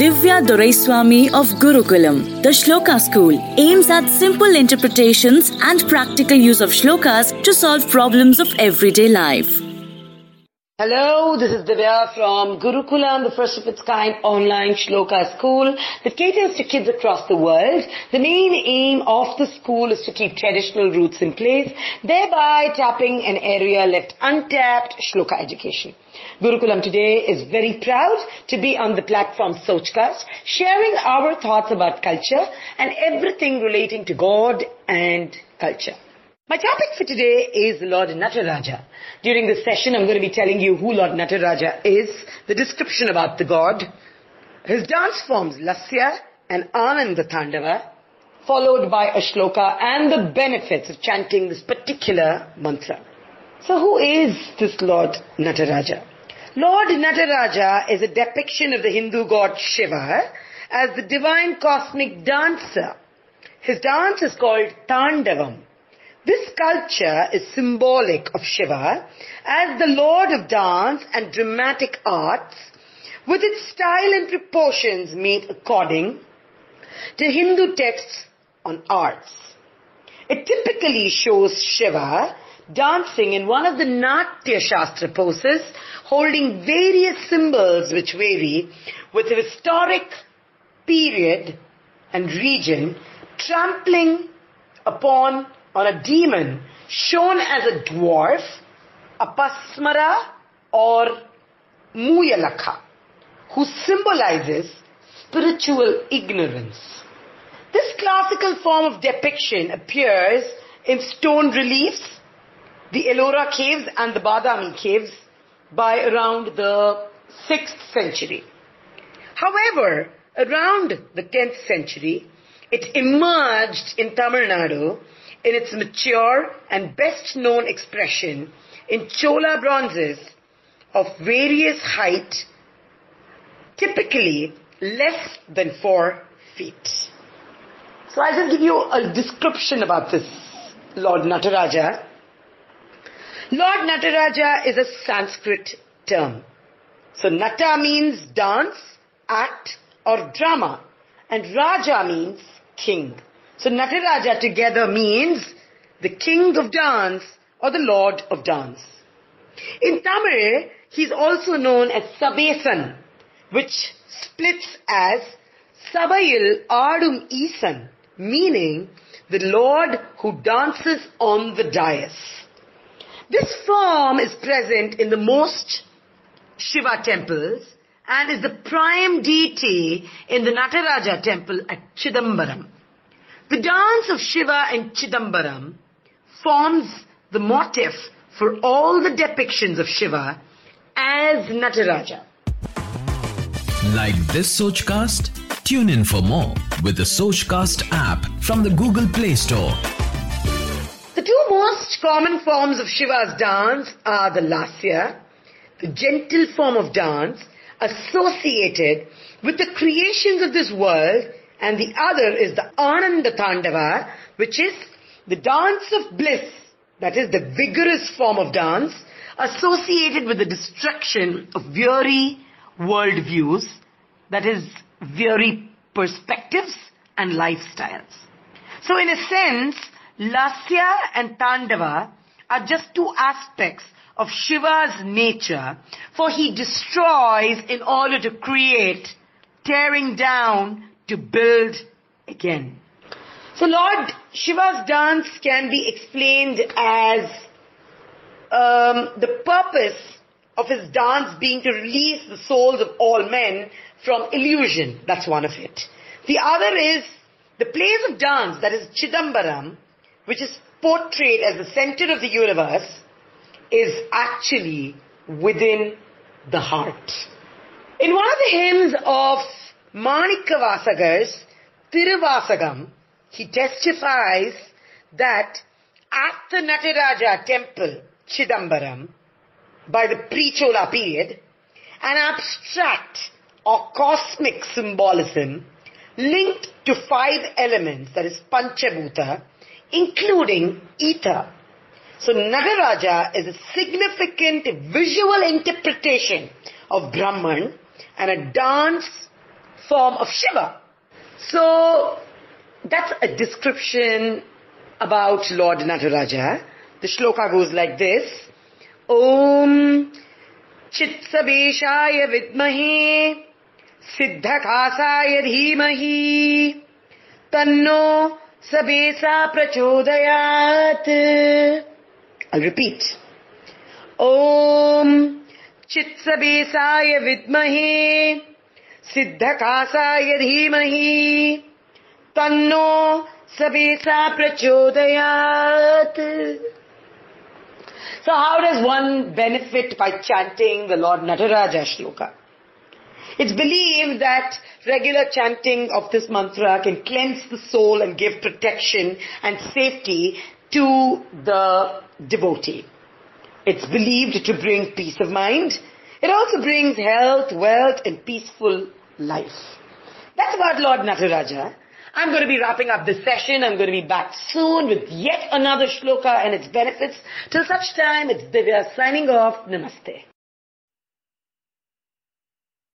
Divya Doraiswamy of Gurukulam. The Shloka School aims at simple interpretations and practical use of shlokas to solve problems of everyday life. Hello, this is Divya from Gurukulam, the first of its kind online shloka school that caters to kids across the world. The main aim of the school is to keep traditional roots in place, thereby tapping an area left untapped shloka education. Gurukulam today is very proud to be on the platform Sochcast, sharing our thoughts about culture and everything relating to God and culture. My topic for today is Lord Nataraja. During this session, I'm going to be telling you who Lord Nataraja is, the description about the god, his dance forms Lasya and Ananda Tandava, followed by a shloka and the benefits of chanting this particular mantra. So who is this Lord Nataraja? Lord Nataraja is a depiction of the Hindu god Shiva as the divine cosmic dancer. His dance is called Tandavam. This sculpture is symbolic of Shiva as the lord of dance and dramatic arts with its style and proportions made according to Hindu texts on arts. It typically shows Shiva dancing in one of the Natya Shastra poses holding various symbols which vary with the historic period and region trampling upon on a demon shown as a dwarf, Apasmara or Muyalakha, who symbolizes spiritual ignorance. This classical form of depiction appears in stone reliefs, the Ellora caves and the Badami caves by around the 6th century. However, around the 10th century, it emerged in Tamil Nadu in its mature and best known expression in Chola bronzes of various height, typically less than four feet. So I'll just give you a description about this Lord Nataraja. Lord Nataraja is a Sanskrit term. So Nata means dance, act or drama and Raja means king. So Nataraja together means the king of dance or the lord of dance. In Tamil, he's also known as Sabesan, which splits as Sabayil Adum Isan, meaning the lord who dances on the dais. This form is present in the most Shiva temples and is the prime deity in the Nataraja temple at Chidambaram. The dance of Shiva and Chidambaram forms the motif for all the depictions of Shiva as Nataraja. Like this Sochcast? Tune in for more with the Sochcast app from the Google Play Store. The two most common forms of Shiva's dance are the Lasya, the gentle form of dance associated with the creations of this world and the other is the Ananda Tandava, which is the dance of bliss, that is the vigorous form of dance associated with the destruction of weary worldviews, that is weary perspectives and lifestyles. So in a sense, Lasya and Tandava are just two aspects of Shiva's nature, for he destroys in order to create, tearing down to build again. So Lord Shiva's dance can be explained as um, the purpose of his dance being to release the souls of all men from illusion. That's one of it. The other is the place of dance, that is Chidambaram, which is portrayed as the center of the universe, is actually within the heart. In one of the hymns of Manikavasagar's Tiruvasagam, he testifies that at the Nataraja temple, Chidambaram, by the pre-Chola period, an abstract or cosmic symbolism linked to five elements, that is Panchabhuta, including ether. So Nataraja is a significant visual interpretation of Brahman and a dance form of Shiva. So, that's a description about Lord Nataraja. The shloka goes like this. Om Chitsabeshaya Vidmahe Siddhakasaya Dhimahi Tanno Sabesa Prachodayat I'll repeat. Om Chitsabesaya Vidmahe Siddhakasaya Dhimahi Tanno Sabesa Prachodayat So how does one benefit by chanting the Lord Nataraja shloka? It's believed that regular chanting of this mantra can cleanse the soul and give protection and safety to the devotee. It's believed to bring peace of mind. It also brings health, wealth and peaceful life. That's about Lord Nataraja. I'm going to be wrapping up this session. I'm going to be back soon with yet another shloka and its benefits. Till such time, it's Divya signing off. Namaste.